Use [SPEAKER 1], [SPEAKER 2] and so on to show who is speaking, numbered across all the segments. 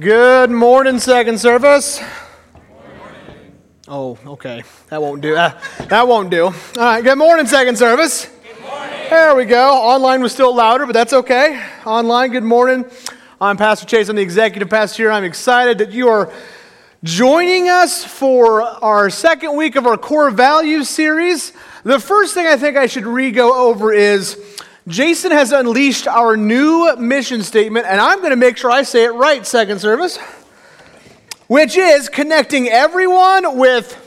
[SPEAKER 1] Good morning, second service. Oh, okay. That won't do. Uh, that won't do. All right. Good morning, second service. Good morning. There we go. Online was still louder, but that's okay. Online, good morning. I'm Pastor Chase. I'm the executive pastor here. I'm excited that you are joining us for our second week of our core values series. The first thing I think I should re go over is Jason has unleashed our new mission statement, and I'm going to make sure I say it right, second service, which is connecting everyone with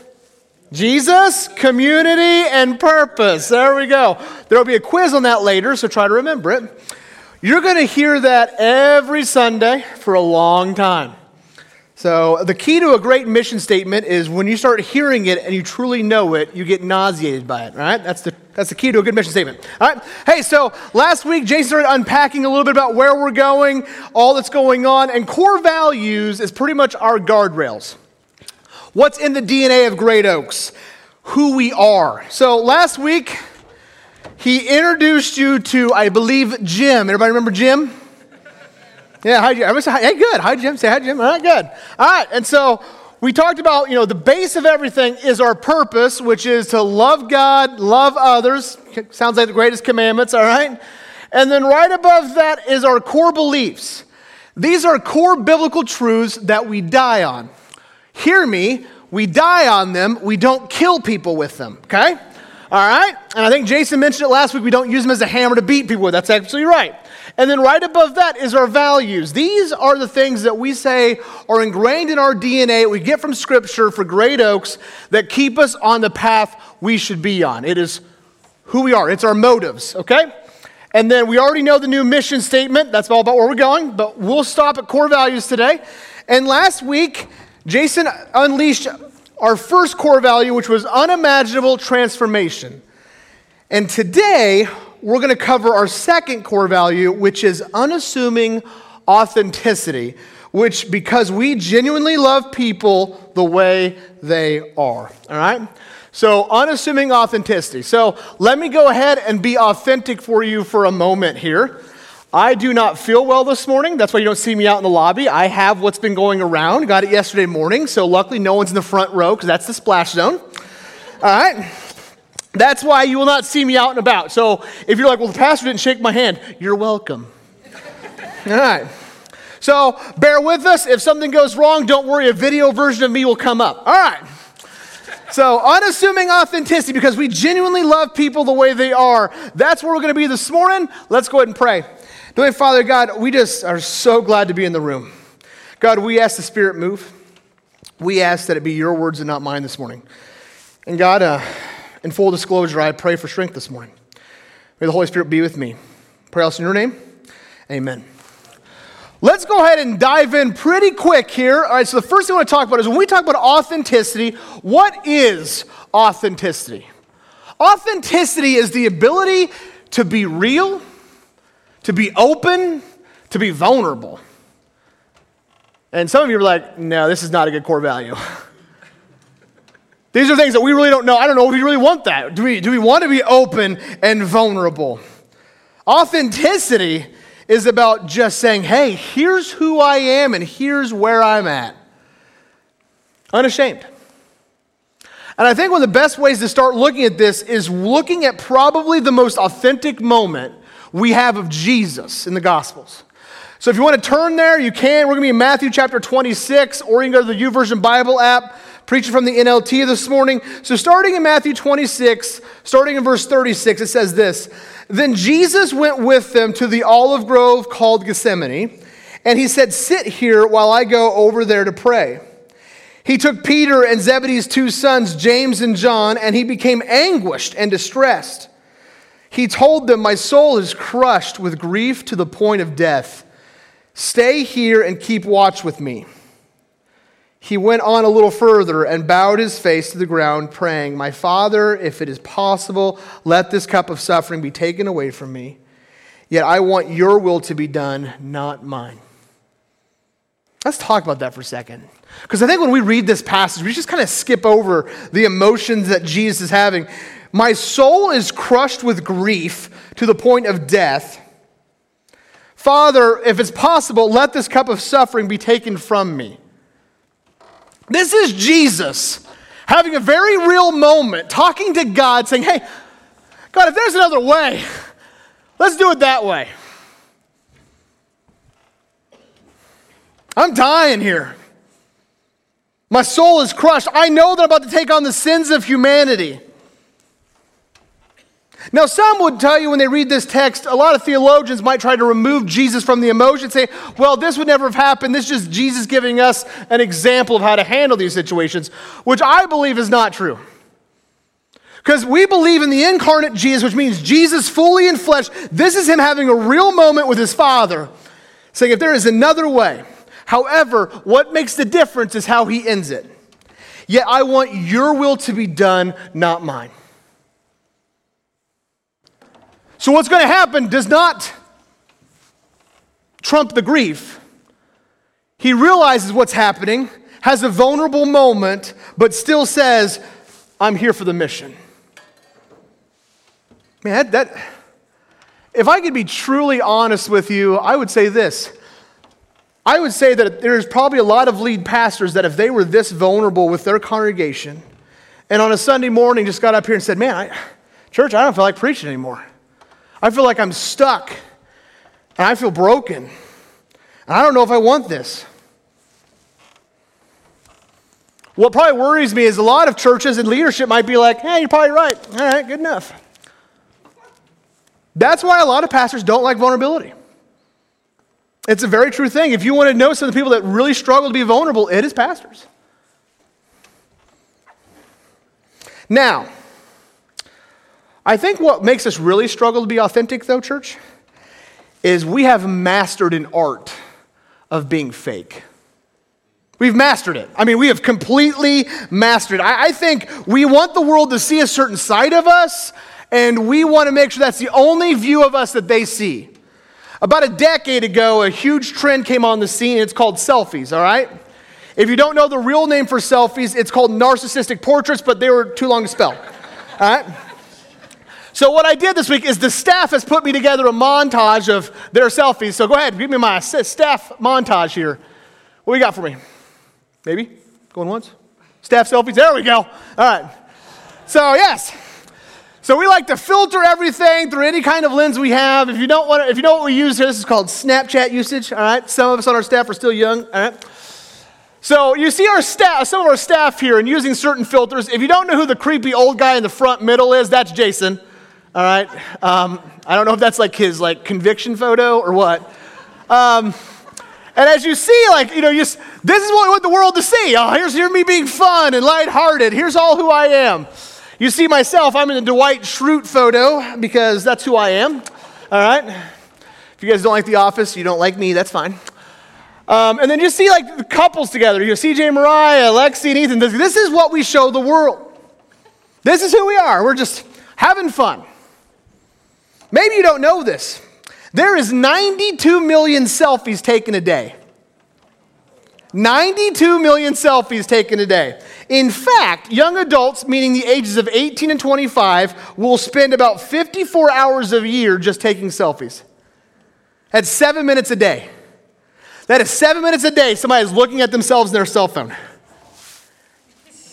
[SPEAKER 1] Jesus, community, and purpose. There we go. There'll be a quiz on that later, so try to remember it. You're going to hear that every Sunday for a long time. So, the key to a great mission statement is when you start hearing it and you truly know it, you get nauseated by it, right? That's the, that's the key to a good mission statement. All right? Hey, so last week, Jason started unpacking a little bit about where we're going, all that's going on, and core values is pretty much our guardrails. What's in the DNA of Great Oaks? Who we are. So, last week, he introduced you to, I believe, Jim. Everybody remember Jim? Yeah, hi, Jim. Hi. Hey, good. Hi, Jim. Say hi, Jim. All right, good. All right, and so we talked about, you know, the base of everything is our purpose, which is to love God, love others. Sounds like the greatest commandments, all right? And then right above that is our core beliefs. These are core biblical truths that we die on. Hear me, we die on them, we don't kill people with them, okay? All right? And I think Jason mentioned it last week, we don't use them as a hammer to beat people with. That's absolutely right. And then right above that is our values. These are the things that we say are ingrained in our DNA, we get from Scripture for Great Oaks that keep us on the path we should be on. It is who we are, it's our motives, okay? And then we already know the new mission statement. That's all about where we're going, but we'll stop at core values today. And last week, Jason unleashed our first core value, which was unimaginable transformation. And today, we're going to cover our second core value, which is unassuming authenticity, which because we genuinely love people the way they are. All right? So, unassuming authenticity. So, let me go ahead and be authentic for you for a moment here. I do not feel well this morning. That's why you don't see me out in the lobby. I have what's been going around. Got it yesterday morning. So, luckily, no one's in the front row because that's the splash zone. All right? That's why you will not see me out and about. So if you're like, well, the pastor didn't shake my hand, you're welcome. All right. So bear with us. If something goes wrong, don't worry, a video version of me will come up. All right. So, unassuming authenticity because we genuinely love people the way they are. That's where we're going to be this morning. Let's go ahead and pray. Dear Father God, we just are so glad to be in the room. God, we ask the Spirit move. We ask that it be your words and not mine this morning. And God, uh, in full disclosure, I pray for strength this morning. May the Holy Spirit be with me. Pray else in your name. Amen. Let's go ahead and dive in pretty quick here. All right, so the first thing I want to talk about is when we talk about authenticity, what is authenticity? Authenticity is the ability to be real, to be open, to be vulnerable. And some of you are like, no, this is not a good core value. These are things that we really don't know. I don't know if we really want that. Do we, do we want to be open and vulnerable? Authenticity is about just saying, hey, here's who I am and here's where I'm at. Unashamed. And I think one of the best ways to start looking at this is looking at probably the most authentic moment we have of Jesus in the Gospels. So if you want to turn there, you can. We're going to be in Matthew chapter 26, or you can go to the YouVersion Bible app preaching from the NLT this morning. So, starting in Matthew 26, starting in verse 36, it says this Then Jesus went with them to the olive grove called Gethsemane, and he said, Sit here while I go over there to pray. He took Peter and Zebedee's two sons, James and John, and he became anguished and distressed. He told them, My soul is crushed with grief to the point of death. Stay here and keep watch with me he went on a little further and bowed his face to the ground, praying, My Father, if it is possible, let this cup of suffering be taken away from me. Yet I want your will to be done, not mine. Let's talk about that for a second. Because I think when we read this passage, we just kind of skip over the emotions that Jesus is having. My soul is crushed with grief to the point of death. Father, if it's possible, let this cup of suffering be taken from me. This is Jesus having a very real moment, talking to God, saying, Hey, God, if there's another way, let's do it that way. I'm dying here. My soul is crushed. I know that I'm about to take on the sins of humanity. Now, some would tell you when they read this text, a lot of theologians might try to remove Jesus from the emotion, say, well, this would never have happened. This is just Jesus giving us an example of how to handle these situations, which I believe is not true. Because we believe in the incarnate Jesus, which means Jesus fully in flesh. This is him having a real moment with his Father, saying, if there is another way, however, what makes the difference is how he ends it. Yet I want your will to be done, not mine. So, what's going to happen does not trump the grief. He realizes what's happening, has a vulnerable moment, but still says, I'm here for the mission. Man, that, if I could be truly honest with you, I would say this. I would say that there's probably a lot of lead pastors that if they were this vulnerable with their congregation and on a Sunday morning just got up here and said, Man, I, church, I don't feel like preaching anymore. I feel like I'm stuck and I feel broken. And I don't know if I want this. What probably worries me is a lot of churches and leadership might be like, hey, you're probably right. All right, good enough. That's why a lot of pastors don't like vulnerability. It's a very true thing. If you want to know some of the people that really struggle to be vulnerable, it is pastors. Now, I think what makes us really struggle to be authentic, though, church, is we have mastered an art of being fake. We've mastered it. I mean, we have completely mastered it. I, I, think we want the world to see a certain side of us, and we want to make sure that's the only view of us that they see. About a decade ago, a huge trend came on the scene. It's called selfies, all right? If you don't know the real name for selfies, it's called narcissistic portraits, but they were too long to spell, all right? So, what I did this week is the staff has put me together a montage of their selfies. So, go ahead, give me my staff montage here. What do you got for me? Maybe? Going once? Staff selfies? There we go. All right. So, yes. So we like to filter everything through any kind of lens we have. If you don't want to, if you know what we use here, this is called Snapchat usage. All right. Some of us on our staff are still young. All right. So you see our staff, some of our staff here, and using certain filters. If you don't know who the creepy old guy in the front middle is, that's Jason. All right. Um, I don't know if that's like his like conviction photo or what. Um, and as you see, like, you know, this is what we want the world to see. Oh, here's, here's me being fun and lighthearted. Here's all who I am. You see myself, I'm in the Dwight Schrute photo because that's who I am. All right? If you guys don't like The Office, you don't like me, that's fine. Um, and then you see like the couples together. You see CJ Mariah, Lexi, and Ethan. This, this is what we show the world. This is who we are. We're just having fun. Maybe you don't know this. There is 92 million selfies taken a day. 92 million selfies taken a day. In fact, young adults, meaning the ages of 18 and 25, will spend about 54 hours a year just taking selfies. That's seven minutes a day. That is seven minutes a day somebody is looking at themselves in their cell phone.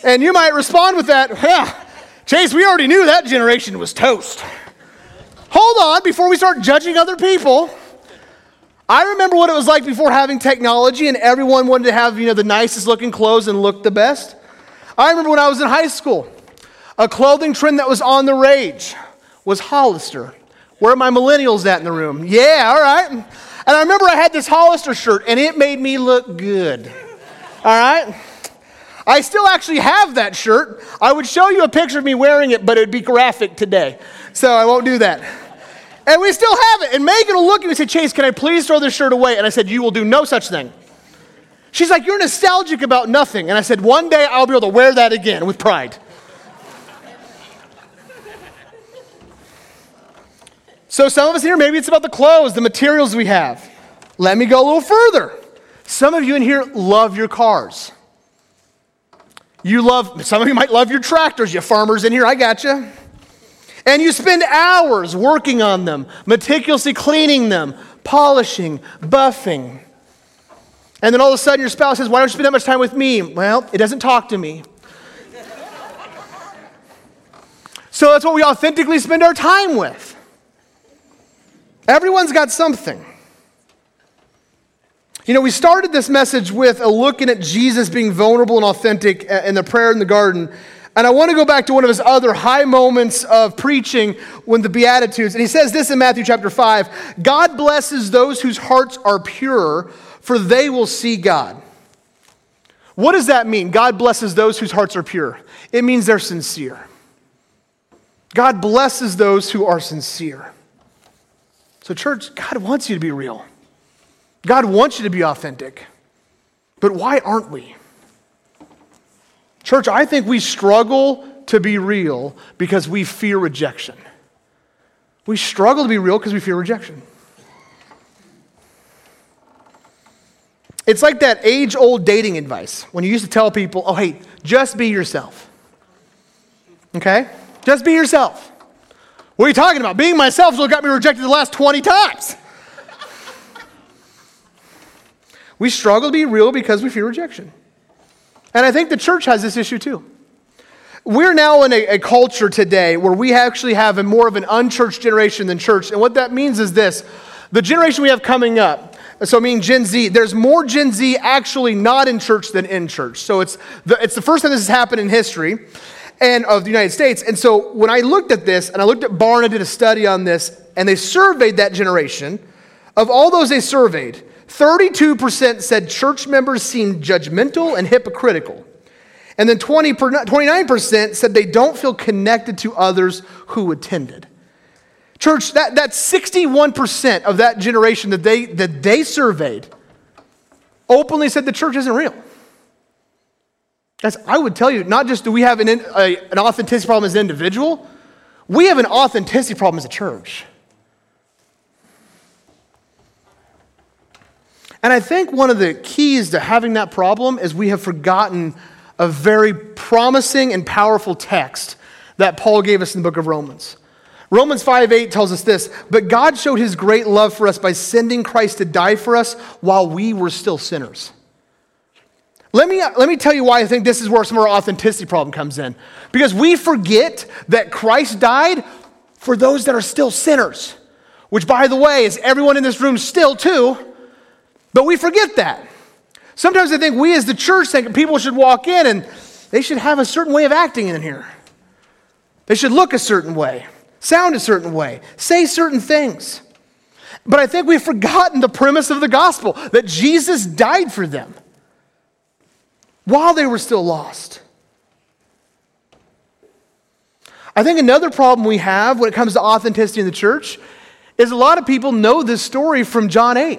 [SPEAKER 1] And you might respond with that, yeah, Chase, we already knew that generation was toast. Hold on, before we start judging other people. I remember what it was like before having technology and everyone wanted to have, you know, the nicest looking clothes and look the best. I remember when I was in high school, a clothing trend that was on the rage was Hollister. Where are my millennials at in the room? Yeah, all right. And I remember I had this Hollister shirt and it made me look good. All right? I still actually have that shirt. I would show you a picture of me wearing it, but it would be graphic today. So I won't do that. And we still have it. And Megan will look at me and say, Chase, can I please throw this shirt away? And I said, You will do no such thing. She's like, You're nostalgic about nothing. And I said, One day I'll be able to wear that again with pride. so some of us in here, maybe it's about the clothes, the materials we have. Let me go a little further. Some of you in here love your cars. You love, some of you might love your tractors, you farmers in here, I got you. And you spend hours working on them, meticulously cleaning them, polishing, buffing. And then all of a sudden your spouse says, Why don't you spend that much time with me? Well, it doesn't talk to me. so that's what we authentically spend our time with. Everyone's got something. You know, we started this message with a looking at Jesus being vulnerable and authentic uh, in the prayer in the garden. And I want to go back to one of his other high moments of preaching when the Beatitudes. And he says this in Matthew chapter 5 God blesses those whose hearts are pure, for they will see God. What does that mean? God blesses those whose hearts are pure. It means they're sincere. God blesses those who are sincere. So, church, God wants you to be real. God wants you to be authentic. But why aren't we? Church, I think we struggle to be real because we fear rejection. We struggle to be real because we fear rejection. It's like that age old dating advice when you used to tell people, oh, hey, just be yourself. Okay? Just be yourself. What are you talking about? Being myself is what got me rejected the last 20 times. we struggle to be real because we fear rejection. And I think the church has this issue too. We're now in a, a, culture today where we actually have a more of an unchurched generation than church. And what that means is this the generation we have coming up, so I mean Gen Z, there's more Gen Z actually not in church than in church. So it's the, it's the first time this has happened in history and of the United States. And so when I looked at this, and I looked at Barna, did a study on this, and they surveyed that generation, of all those they surveyed, 32% said church members seemed judgmental and hypocritical. And then 20, 29% said they don't feel connected to others who attended. Church, that, that's 61% of that generation that they, that they surveyed openly said the church isn't real. As I would tell you, not just do we have an, a, an authenticity problem as an individual, we have an authenticity problem as a church. And I think one of the keys to having that problem is we have forgotten a very promising and powerful text that Paul gave us in the book of Romans. Romans 5 8 tells us this, but God showed his great love for us by sending Christ to die for us while we were still sinners. Let me, uh, let me tell you why I think this is where some of our authenticity problem comes in. Because we forget that Christ died for those that are still sinners, which, by the way, is everyone in this room still, too. But we forget that. Sometimes I think we as the church think people should walk in and they should have a certain way of acting in here. They should look a certain way, sound a certain way, say certain things. But I think we've forgotten the premise of the gospel that Jesus died for them while they were still lost. I think another problem we have when it comes to authenticity in the church is a lot of people know this story from John 8.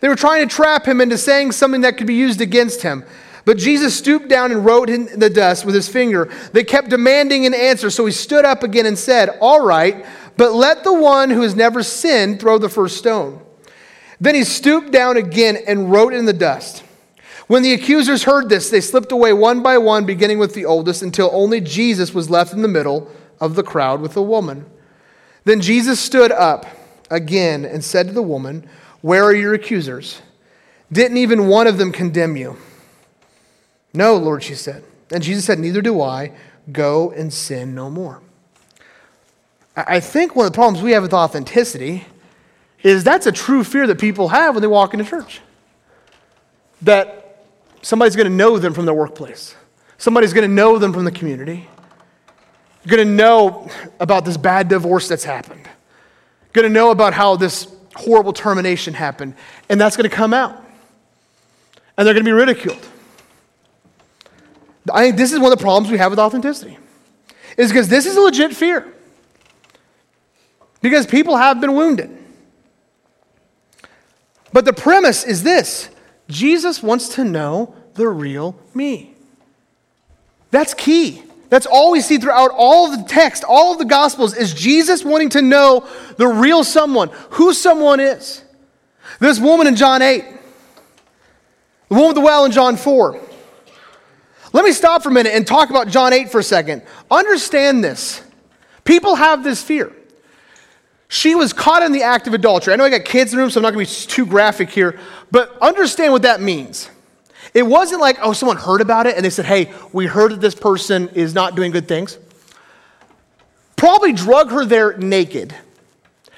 [SPEAKER 1] They were trying to trap him into saying something that could be used against him. But Jesus stooped down and wrote in the dust with his finger. They kept demanding an answer, so he stood up again and said, All right, but let the one who has never sinned throw the first stone. Then he stooped down again and wrote in the dust. When the accusers heard this, they slipped away one by one, beginning with the oldest, until only Jesus was left in the middle of the crowd with the woman. Then Jesus stood up again and said to the woman, where are your accusers? Didn't even one of them condemn you? No, Lord, she said. And Jesus said, Neither do I. Go and sin no more. I think one of the problems we have with authenticity is that's a true fear that people have when they walk into church. That somebody's going to know them from their workplace, somebody's going to know them from the community, going to know about this bad divorce that's happened, going to know about how this horrible termination happened, and that's going to come out. And they're going to be ridiculed. I think this is one of the problems we have with authenticity, is because this is a legit fear. Because people have been wounded. But the premise is this Jesus wants to know the real me. That's key. That's all we see throughout all of the text, all of the Gospels, is Jesus wanting to know the real someone, who someone is. This woman in John 8, the woman with the well in John 4. Let me stop for a minute and talk about John 8 for a second. Understand this. People have this fear. She was caught in the act of adultery. I know I got kids in the room, so I'm not going to be too graphic here, but understand what that means. It wasn't like, oh, someone heard about it and they said, hey, we heard that this person is not doing good things. Probably drug her there naked.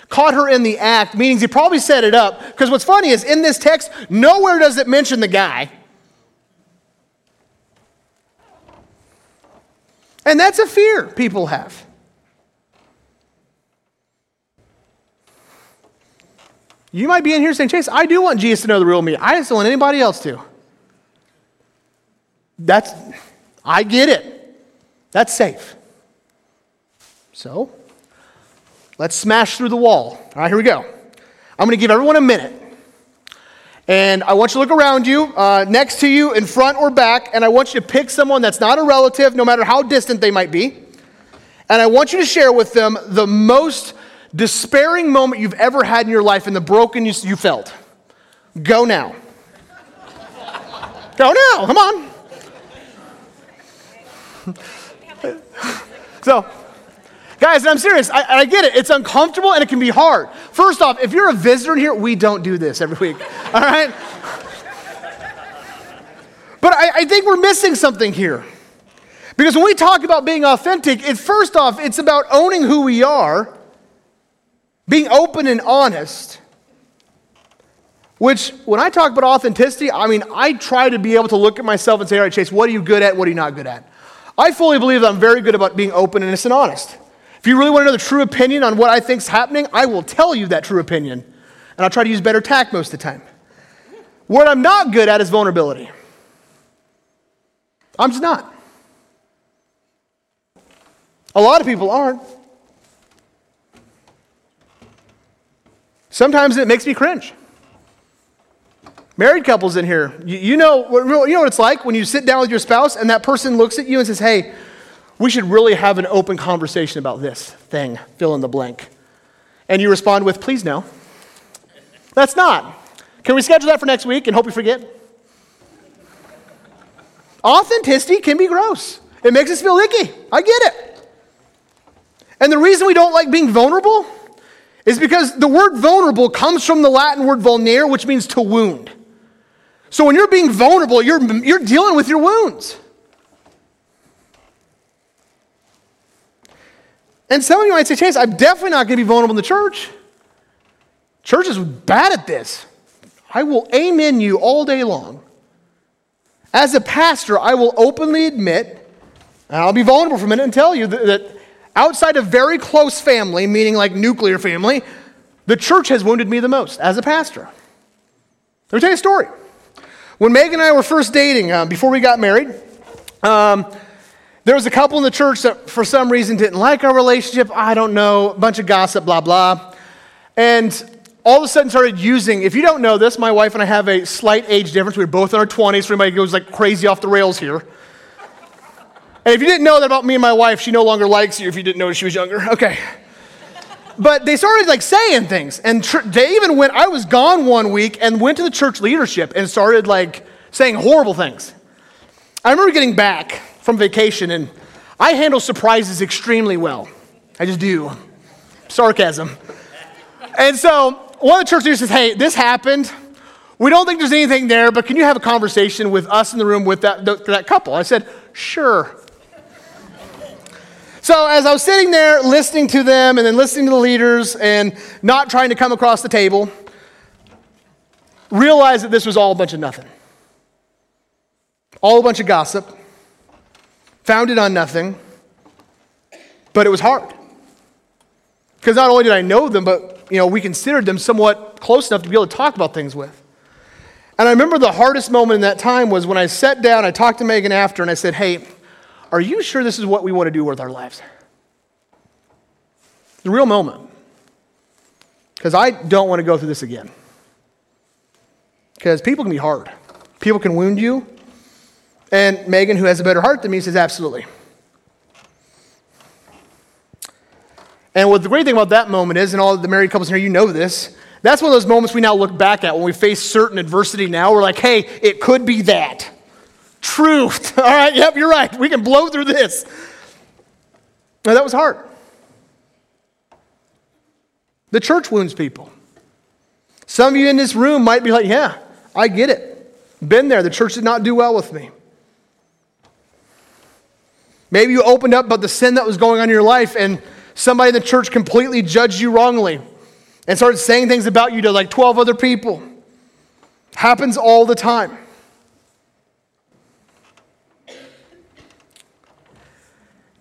[SPEAKER 1] Caught her in the act, meaning he probably set it up. Because what's funny is in this text, nowhere does it mention the guy. And that's a fear people have. You might be in here saying, Chase, I do want Jesus to know the real me. I just don't want anybody else to. That's, I get it. That's safe. So, let's smash through the wall. All right, here we go. I'm going to give everyone a minute. And I want you to look around you, uh, next to you, in front or back, and I want you to pick someone that's not a relative, no matter how distant they might be. And I want you to share with them the most despairing moment you've ever had in your life and the broken you, you felt. Go now. Go now, come on. so, guys, I'm serious. I, I, get it. It's uncomfortable and it can be hard. First off, if you're a visitor in here, we don't do this every week. All right? But I, I think we're missing something here. Because when we talk about being authentic, it first off, it's about owning who we are, being open and honest. Which, when I talk about authenticity, I mean, I try to be able to look at myself and say, all right, Chase, what are you good at? What are you not good at? I fully believe that I'm very good about being open, and honest. If you really want to know the true opinion on what I think is happening, I will tell you that true opinion. And I'll try to use better tact most of the time. What I'm not good at is vulnerability. I'm just not. A lot of people aren't. Sometimes it makes me cringe. Married couples in here, you, you, know, you know what it's like when you sit down with your spouse and that person looks at you and says, hey, we should really have an open conversation about this thing, fill in the blank. And you respond with, please no. That's not. Can we schedule that for next week and hope you forget? Authenticity can be gross. It makes us feel icky. I get it. And the reason we don't like being vulnerable is because the word vulnerable comes from the Latin word vulnere, which means to wound. So when you're being vulnerable, you're, you're dealing with your wounds. And some of you might say, Chase, I'm definitely not going to be vulnerable in the church. Church is bad at this. I will amen you all day long. As a pastor, I will openly admit, and I'll be vulnerable for a minute and tell you that, that outside of very close family, meaning like nuclear family, the church has wounded me the most as a pastor. Let me tell you a story. When Megan and I were first dating, uh, before we got married, um, there was a couple in the church that for some reason didn't like our relationship. I don't know, a bunch of gossip, blah, blah. And all of a sudden started using, if you don't know this, my wife and I have a slight age difference. We are both in our 20s, so everybody goes like crazy off the rails here. And if you didn't know that about me and my wife, she no longer likes you if you didn't know she was younger. Okay but they started like saying things. And tr- they even went, I was gone one week and went to the church leadership and started like saying horrible things. I remember getting back from vacation and I handle surprises extremely well. I just do. Sarcasm. And so one of the church leaders says, Hey, this happened. We don't think there's anything there, but can you have a conversation with us in the room with that, that couple? I said, Sure. So, as I was sitting there listening to them and then listening to the leaders and not trying to come across the table, realized that this was all a bunch of nothing. All a bunch of gossip, founded on nothing, but it was hard. Because not only did I know them, but you know, we considered them somewhat close enough to be able to talk about things with. And I remember the hardest moment in that time was when I sat down, I talked to Megan after, and I said, Hey, are you sure this is what we want to do with our lives? The real moment. Because I don't want to go through this again. Because people can be hard. People can wound you. And Megan, who has a better heart than me, says, Absolutely. And what the great thing about that moment is, and all the married couples in here, you know this, that's one of those moments we now look back at when we face certain adversity now. We're like, hey, it could be that. Truth. All right, yep, you're right. We can blow through this. Now, that was hard. The church wounds people. Some of you in this room might be like, yeah, I get it. Been there. The church did not do well with me. Maybe you opened up about the sin that was going on in your life and somebody in the church completely judged you wrongly and started saying things about you to like 12 other people. Happens all the time.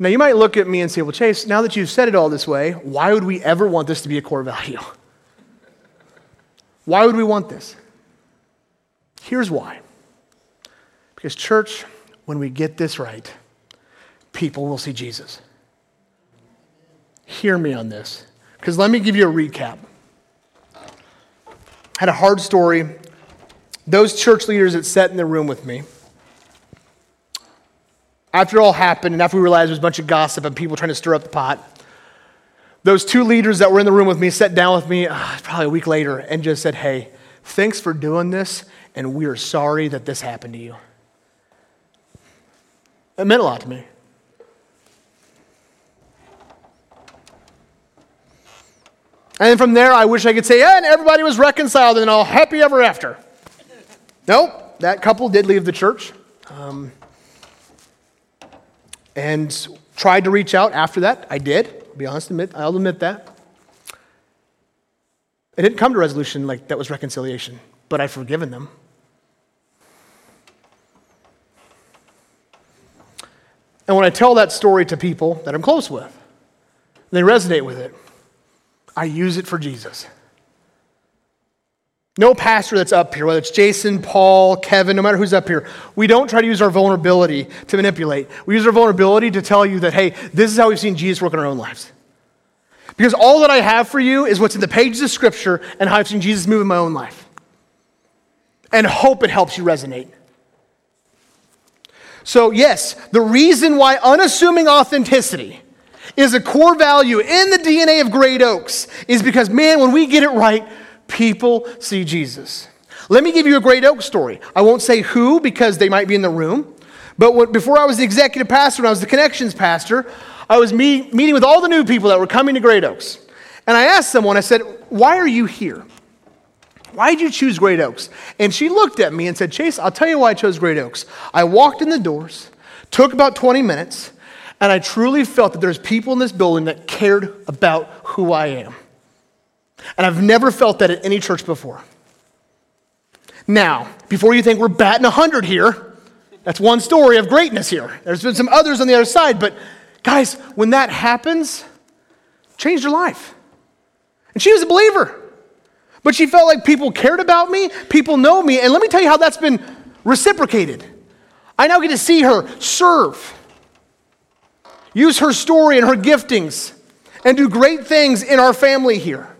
[SPEAKER 1] Now, you might look at me and say, Well, Chase, now that you've said it all this way, why would we ever want this to be a core value? Why would we want this? Here's why. Because, church, when we get this right, people will see Jesus. Hear me on this, because let me give you a recap. I Had a hard story. Those church leaders that sat in the room with me, after it all happened, and after we realized there was a bunch of gossip and people trying to stir up the pot, those two leaders that were in the room with me sat down with me uh, probably a week later and just said, Hey, thanks for doing this, and we are sorry that this happened to you. It meant a lot to me. And from there, I wish I could say, yeah, and everybody was reconciled and all happy ever after. Nope, that couple did leave the church. Um, and tried to reach out after that. I did. I'll be honest, admit, I'll admit that. It didn't come to resolution like that was reconciliation, but I've forgiven them. And when I tell that story to people that I'm close with, they resonate with it. I use it for Jesus. No pastor that's up here, whether it's Jason, Paul, Kevin, no matter who's up here, we don't try to use our vulnerability to manipulate. We use our vulnerability to tell you that, hey, this is how we've seen Jesus work in our own lives. Because all that I have for you is what's in the pages of Scripture and how I've seen Jesus move in my own life. And hope it helps you resonate. So, yes, the reason why unassuming authenticity is a core value in the DNA of Great Oaks is because, man, when we get it right, people see Jesus. Let me give you a Great Oak story. I won't say who because they might be in the room, but before I was the executive pastor and I was the connections pastor, I was meet, meeting with all the new people that were coming to Great Oaks. And I asked someone, I said, Why are you here? Why did you choose Great Oaks? And she looked at me and said, Chase, I'll tell you why I chose Great Oaks. I walked in the doors, took about 20 minutes, and I truly felt that there's people in this building that cared about who I am. And I've never felt that at any church before. Now, before you think we're batting 100 here, that's one story of greatness here. There's been some others on the other side, but guys, when that happens, changed her life. And she was a believer. But she felt like people cared about me, people know me, and let me tell you how that's been reciprocated. I now get to see her serve use her story and her giftings and do great things in our family here.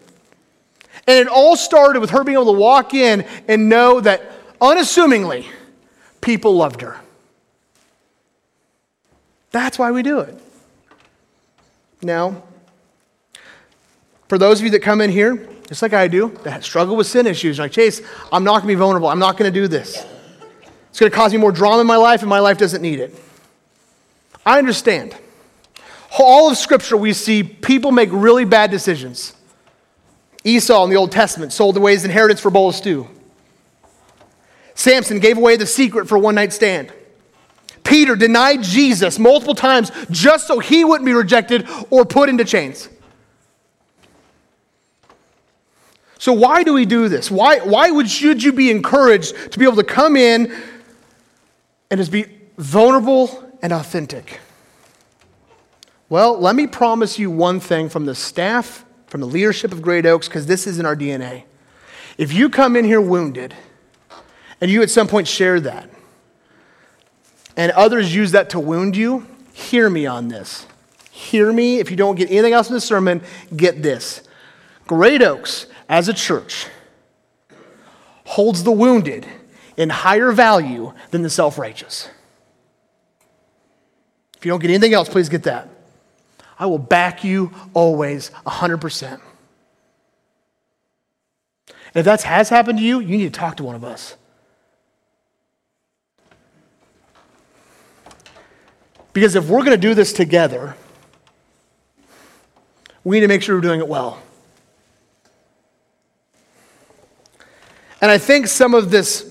[SPEAKER 1] And it all started with her being able to walk in and know that unassumingly people loved her. That's why we do it. Now, for those of you that come in here, just like I do, that struggle with sin issues, like, Chase, I'm not going to be vulnerable. I'm not going to do this. It's going to cause me more drama in my life, and my life doesn't need it. I understand all of Scripture, we see people make really bad decisions. Esau in the Old Testament sold away his inheritance for a bowl of stew. Samson gave away the secret for one night stand. Peter denied Jesus multiple times just so he wouldn't be rejected or put into chains. So, why do we do this? Why, why would, should you be encouraged to be able to come in and just be vulnerable and authentic? Well, let me promise you one thing from the staff, from the leadership of Great Oaks, because this is in our DNA. If you come in here wounded, and you at some point share that, and others use that to wound you, hear me on this. Hear me. If you don't get anything else in the sermon, get this. Great Oaks, as a church, holds the wounded in higher value than the self righteous. If you don't get anything else, please get that. I will back you always 100%. And if that has happened to you, you need to talk to one of us. Because if we're going to do this together, we need to make sure we're doing it well. And I think some of this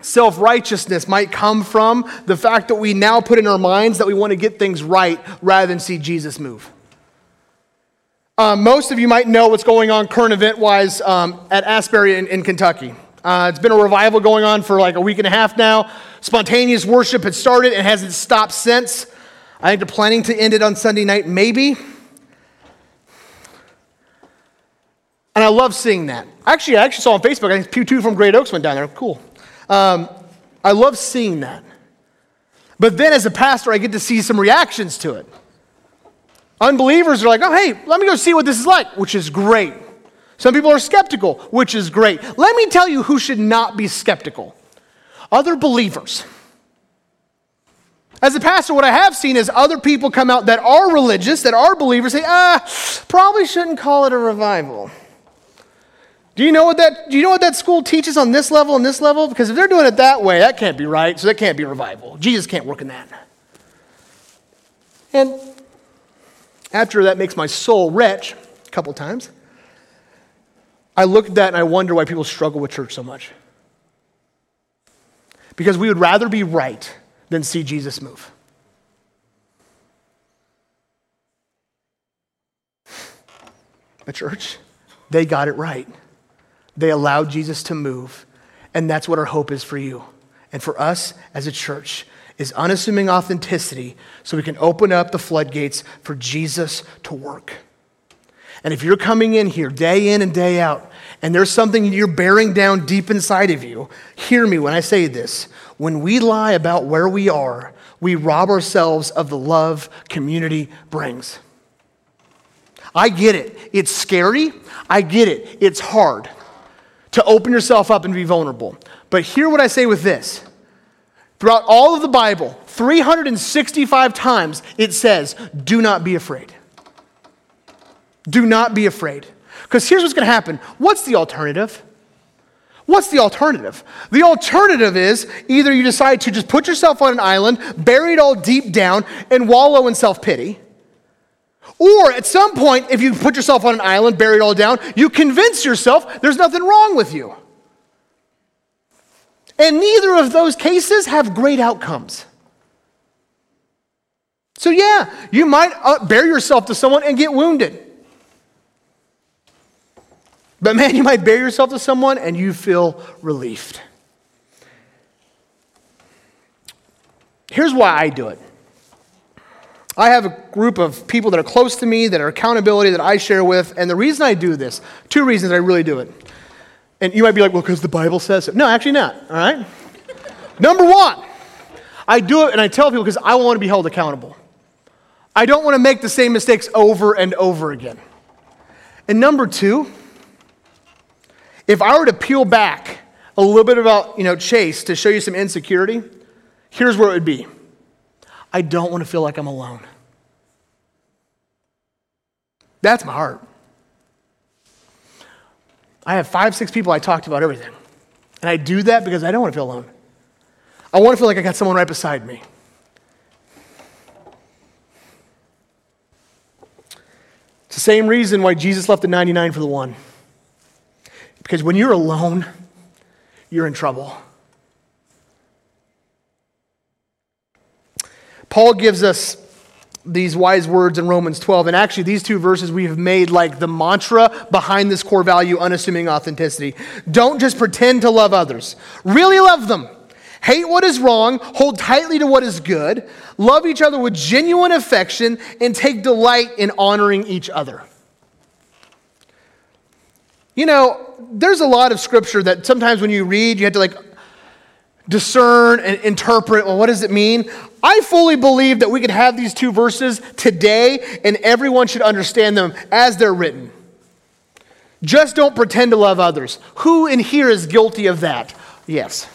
[SPEAKER 1] self righteousness might come from the fact that we now put in our minds that we want to get things right rather than see Jesus move. Um, most of you might know what's going on current event wise um, at Asbury in, in Kentucky. Uh, it's been a revival going on for like a week and a half now. Spontaneous worship had started and hasn't stopped since. I think they're planning to end it on Sunday night, maybe. And I love seeing that. Actually, I actually saw on Facebook, I think Pew 2 from Great Oaks went down there. Cool. Um, I love seeing that. But then as a pastor, I get to see some reactions to it. Unbelievers are like, oh, hey, let me go see what this is like, which is great. Some people are skeptical, which is great. Let me tell you who should not be skeptical other believers. As a pastor, what I have seen is other people come out that are religious, that are believers, say, ah, probably shouldn't call it a revival. Do you know what that do you know what that school teaches on this level and this level? Because if they're doing it that way, that can't be right. So that can't be revival. Jesus can't work in that. And after that makes my soul wretch a couple times, I look at that and I wonder why people struggle with church so much. Because we would rather be right than see Jesus move. The church, they got it right. They allowed Jesus to move. And that's what our hope is for you. And for us as a church is unassuming authenticity so we can open up the floodgates for Jesus to work. And if you're coming in here day in and day out, and there's something you're bearing down deep inside of you, hear me when I say this. When we lie about where we are, we rob ourselves of the love community brings. I get it. It's scary. I get it. It's hard to open yourself up and be vulnerable. But hear what I say with this. Throughout all of the Bible, 365 times it says, do not be afraid. Do not be afraid. Because here's what's going to happen. What's the alternative? What's the alternative? The alternative is either you decide to just put yourself on an island, bury it all deep down, and wallow in self pity or at some point, if you put yourself on an island, bury it all down, you convince yourself there's nothing wrong with you. And neither of those cases have great outcomes. So, yeah, you might uh, bear yourself to someone and get wounded. But man, you might bear yourself to someone and you feel relieved. Here's why I do it. I have a group of people that are close to me, that are accountability, that I share with. And the reason I do this, two reasons I really do it. And you might be like, well, because the Bible says so. No, actually not, all right? Number one, I do it and I tell people because I want to be held accountable. I don't want to make the same mistakes over and over again. And number two, if I were to peel back a little bit about, you know, Chase to show you some insecurity, here's where it would be. I don't want to feel like I'm alone. That's my heart. I have five, six people I talked about everything. And I do that because I don't want to feel alone. I want to feel like I got someone right beside me. It's the same reason why Jesus left the 99 for the one. Because when you're alone, you're in trouble. Paul gives us these wise words in Romans 12. And actually, these two verses we have made like the mantra behind this core value, unassuming authenticity. Don't just pretend to love others, really love them. Hate what is wrong, hold tightly to what is good, love each other with genuine affection, and take delight in honoring each other. You know, there's a lot of scripture that sometimes when you read, you have to like discern and interpret. Well, what does it mean? I fully believe that we could have these two verses today and everyone should understand them as they're written. Just don't pretend to love others. Who in here is guilty of that? Yes.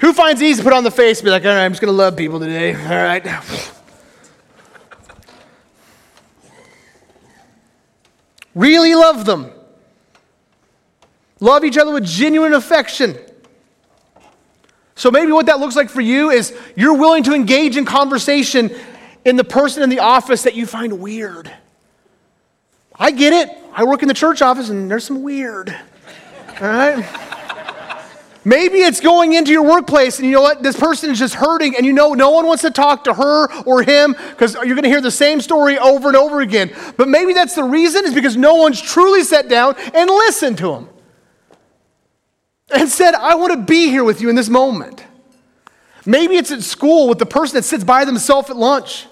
[SPEAKER 1] Who finds easy to put on the face and be like, all right, I'm just going to love people today. All right. really love them. Love each other with genuine affection. So maybe what that looks like for you is you're willing to engage in conversation in the person in the office that you find weird. I get it. I work in the church office and there's some weird. All right? Maybe it's going into your workplace and you know what? This person is just hurting and you know no one wants to talk to her or him because you're going to hear the same story over and over again. But maybe that's the reason is because no one's truly sat down and listened to him and said, I want to be here with you in this moment. Maybe it's at school with the person that sits by themselves at lunch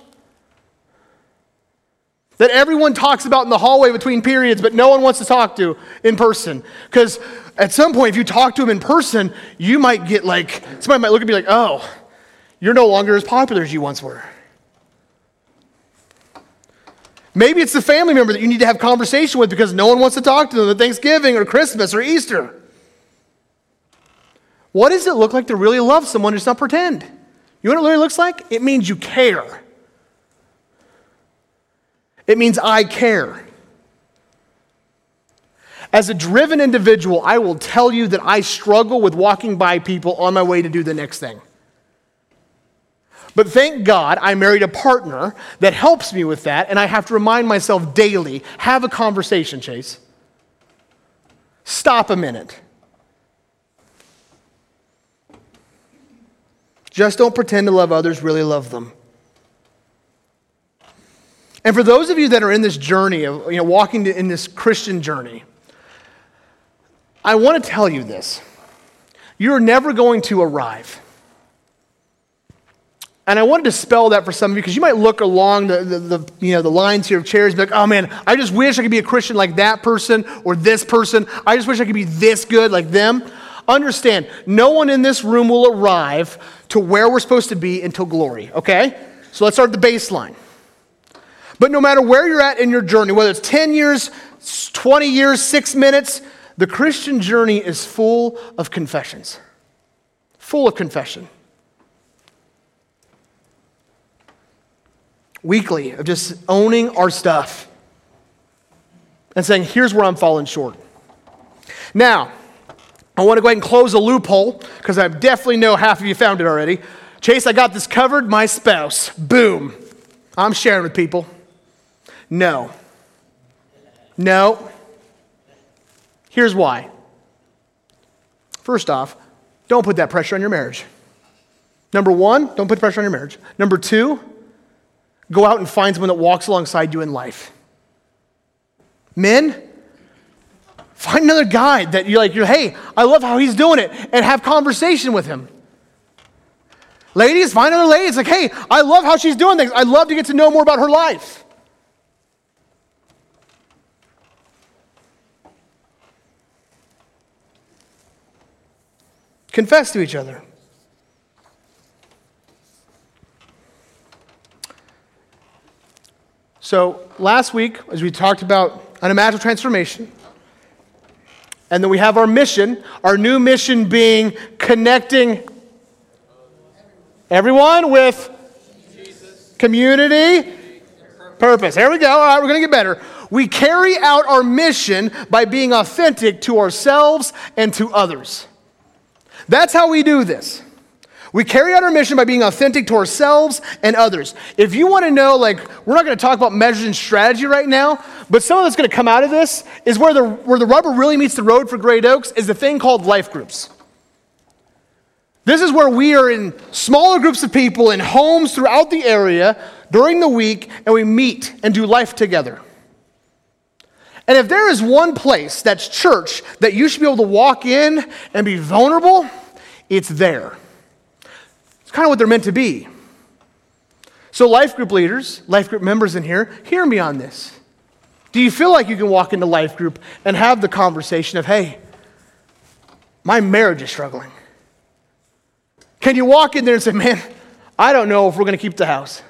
[SPEAKER 1] that everyone talks about in the hallway between periods, but no one wants to talk to in person. Because at some point, if you talk to them in person, you might get like, somebody might look at me like, oh, you're no longer as popular as you once were. Maybe it's the family member that you need to have conversation with because no one wants to talk to them at Thanksgiving or Christmas or Easter. What does it look like to really love someone who's not pretend? You know what it really looks like? It means you care. It means I care. As a driven individual, I will tell you that I struggle with walking by people on my way to do the next thing. But thank God I married a partner that helps me with that, and I have to remind myself daily have a conversation, Chase. Stop a minute. Just don't pretend to love others, really love them. And for those of you that are in this journey of you know, walking in this Christian journey, I want to tell you this. You're never going to arrive. And I wanted to spell that for some of you because you might look along the, the, the, you know, the lines here of chairs and be like, oh man, I just wish I could be a Christian like that person or this person. I just wish I could be this good like them. Understand, no one in this room will arrive to where we're supposed to be until glory, okay? So let's start the baseline. But no matter where you're at in your journey, whether it's 10 years, 20 years, six minutes, the Christian journey is full of confessions. Full of confession. Weekly, of just owning our stuff and saying, here's where I'm falling short. Now, I want to go ahead and close a loophole because I definitely know half of you found it already. Chase, I got this covered. My spouse. Boom. I'm sharing with people. No. No. Here's why. First off, don't put that pressure on your marriage. Number one, don't put pressure on your marriage. Number two, go out and find someone that walks alongside you in life. Men, find another guy that you're like, you're, hey, I love how he's doing it, and have conversation with him. Ladies, find another lady. It's like, hey, I love how she's doing things. I'd love to get to know more about her life. Confess to each other. So, last week, as we talked about unimaginable transformation, and then we have our mission, our new mission being connecting everyone with Jesus. community, purpose. Here we go. All right, we're going to get better. We carry out our mission by being authentic to ourselves and to others. That's how we do this. We carry out our mission by being authentic to ourselves and others. If you want to know, like, we're not going to talk about measures and strategy right now, but some of that's going to come out of this is where the, where the rubber really meets the road for Great Oaks is the thing called life groups. This is where we are in smaller groups of people in homes throughout the area during the week, and we meet and do life together. And if there is one place that's church that you should be able to walk in and be vulnerable, it's there. It's kind of what they're meant to be. So, life group leaders, life group members in here, hear me on this. Do you feel like you can walk into life group and have the conversation of, hey, my marriage is struggling? Can you walk in there and say, man, I don't know if we're going to keep the house?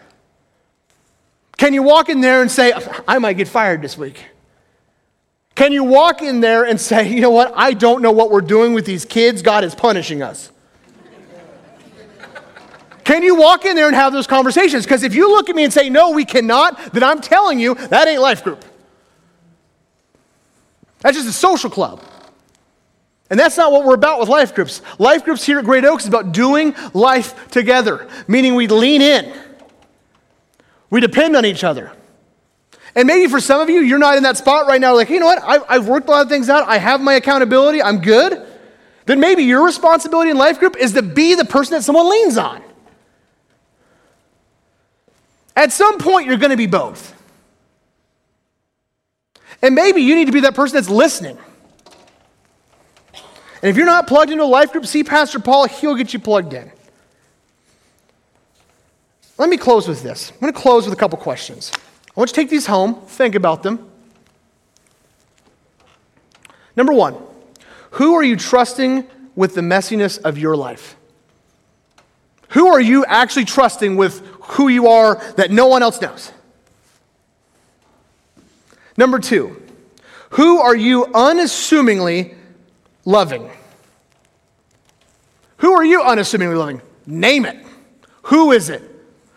[SPEAKER 1] Can you walk in there and say, I might get fired this week? Can you walk in there and say, you know what, I don't know what we're doing with these kids, God is punishing us? Can you walk in there and have those conversations? Because if you look at me and say, no, we cannot, then I'm telling you, that ain't life group. That's just a social club. And that's not what we're about with life groups. Life groups here at Great Oaks is about doing life together, meaning we lean in, we depend on each other. And maybe for some of you, you're not in that spot right now, like, you know what, I, have worked a lot of things out, I have my accountability, I'm good. Then maybe your responsibility in life group is to be the person that someone leans on. At some point, you're going to be both. And maybe you need to be that person that's listening. And if you're not plugged into a life group, see Pastor Paul, he'll get you plugged in. Let me close with this. I'm going to close with a couple questions. I want you to take these home, think about them. Number one, who are you trusting with the messiness of your life? Who are you actually trusting with who you are that no one else knows? Number two, who are you unassumingly loving? Who are you unassumingly loving? Name it. Who is it?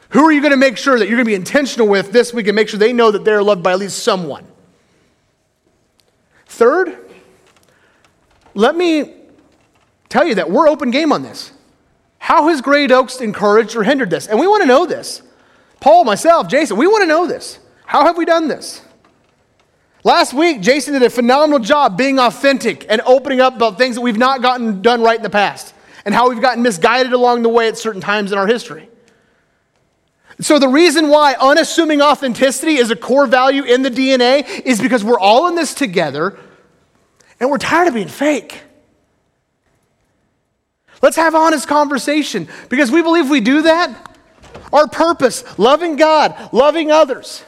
[SPEAKER 1] Who are you going to make sure that you're going to be intentional with this week and make sure they know that they're loved by at least someone? Third, let me tell you that we're open game on this. How has Great Oaks encouraged or hindered this? And we want to know this. Paul, myself, Jason, we want to know this. How have we done this? Last week, Jason did a phenomenal job being authentic and opening up about things that we've not gotten done right in the past and how we've gotten misguided along the way at certain times in our history. So, the reason why unassuming authenticity is a core value in the DNA is because we're all in this together and we're tired of being fake. Let's have honest conversation because we believe we do that. Our purpose, loving God, loving others.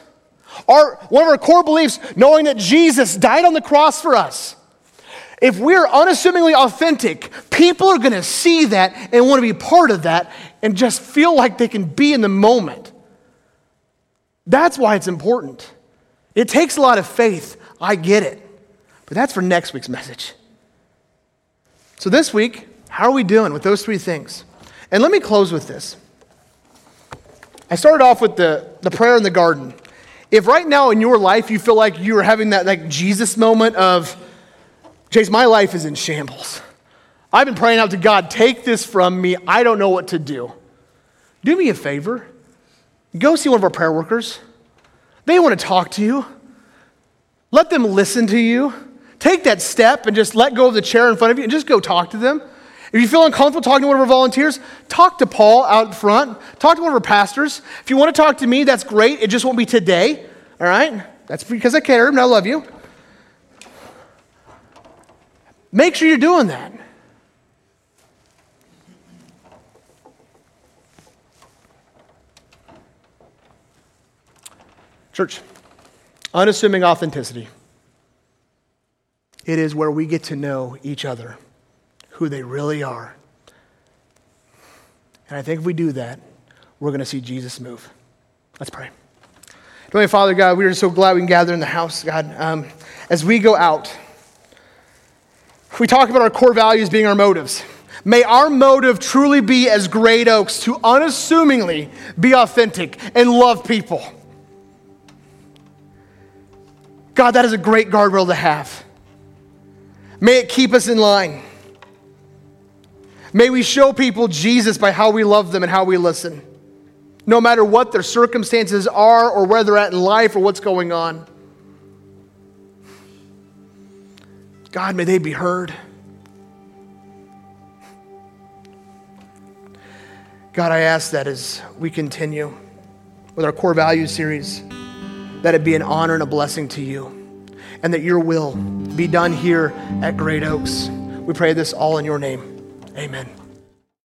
[SPEAKER 1] Our, one of our core beliefs, knowing that Jesus died on the cross for us. If we're unassumingly authentic, people are going to see that and want to be part of that and just feel like they can be in the moment. That's why it's important. It takes a lot of faith. I get it. But that's for next week's message. So, this week, how are we doing with those three things? And let me close with this. I started off with the, the prayer in the garden. If right now in your life you feel like you are having that like Jesus moment of, Chase, my life is in shambles. I've been praying out to God, take this from me. I don't know what to do. Do me a favor. Go see one of our prayer workers. They want to talk to you. Let them listen to you. Take that step and just let go of the chair in front of you and just go talk to them. If you feel uncomfortable talking to one of our volunteers, talk to Paul out front. Talk to one of our pastors. If you want to talk to me, that's great. It just won't be today. All right? That's because I care and I love you. Make sure you're doing that. Church, unassuming authenticity. It is where we get to know each other, who they really are. And I think if we do that, we're going to see Jesus move. Let's pray. Heavenly Father, God, we are so glad we can gather in the house, God. Um, as we go out, we talk about our core values being our motives. May our motive truly be as great oaks to unassumingly be authentic and love people. God, that is a great guardrail to have. May it keep us in line. May we show people Jesus by how we love them and how we listen, no matter what their circumstances are or where they're at in life or what's going on. God, may they be heard. God, I ask that as we continue with our core values series, that it be an honor and a blessing to you, and that your will be done here at Great Oaks. We pray this all in your name. Amen.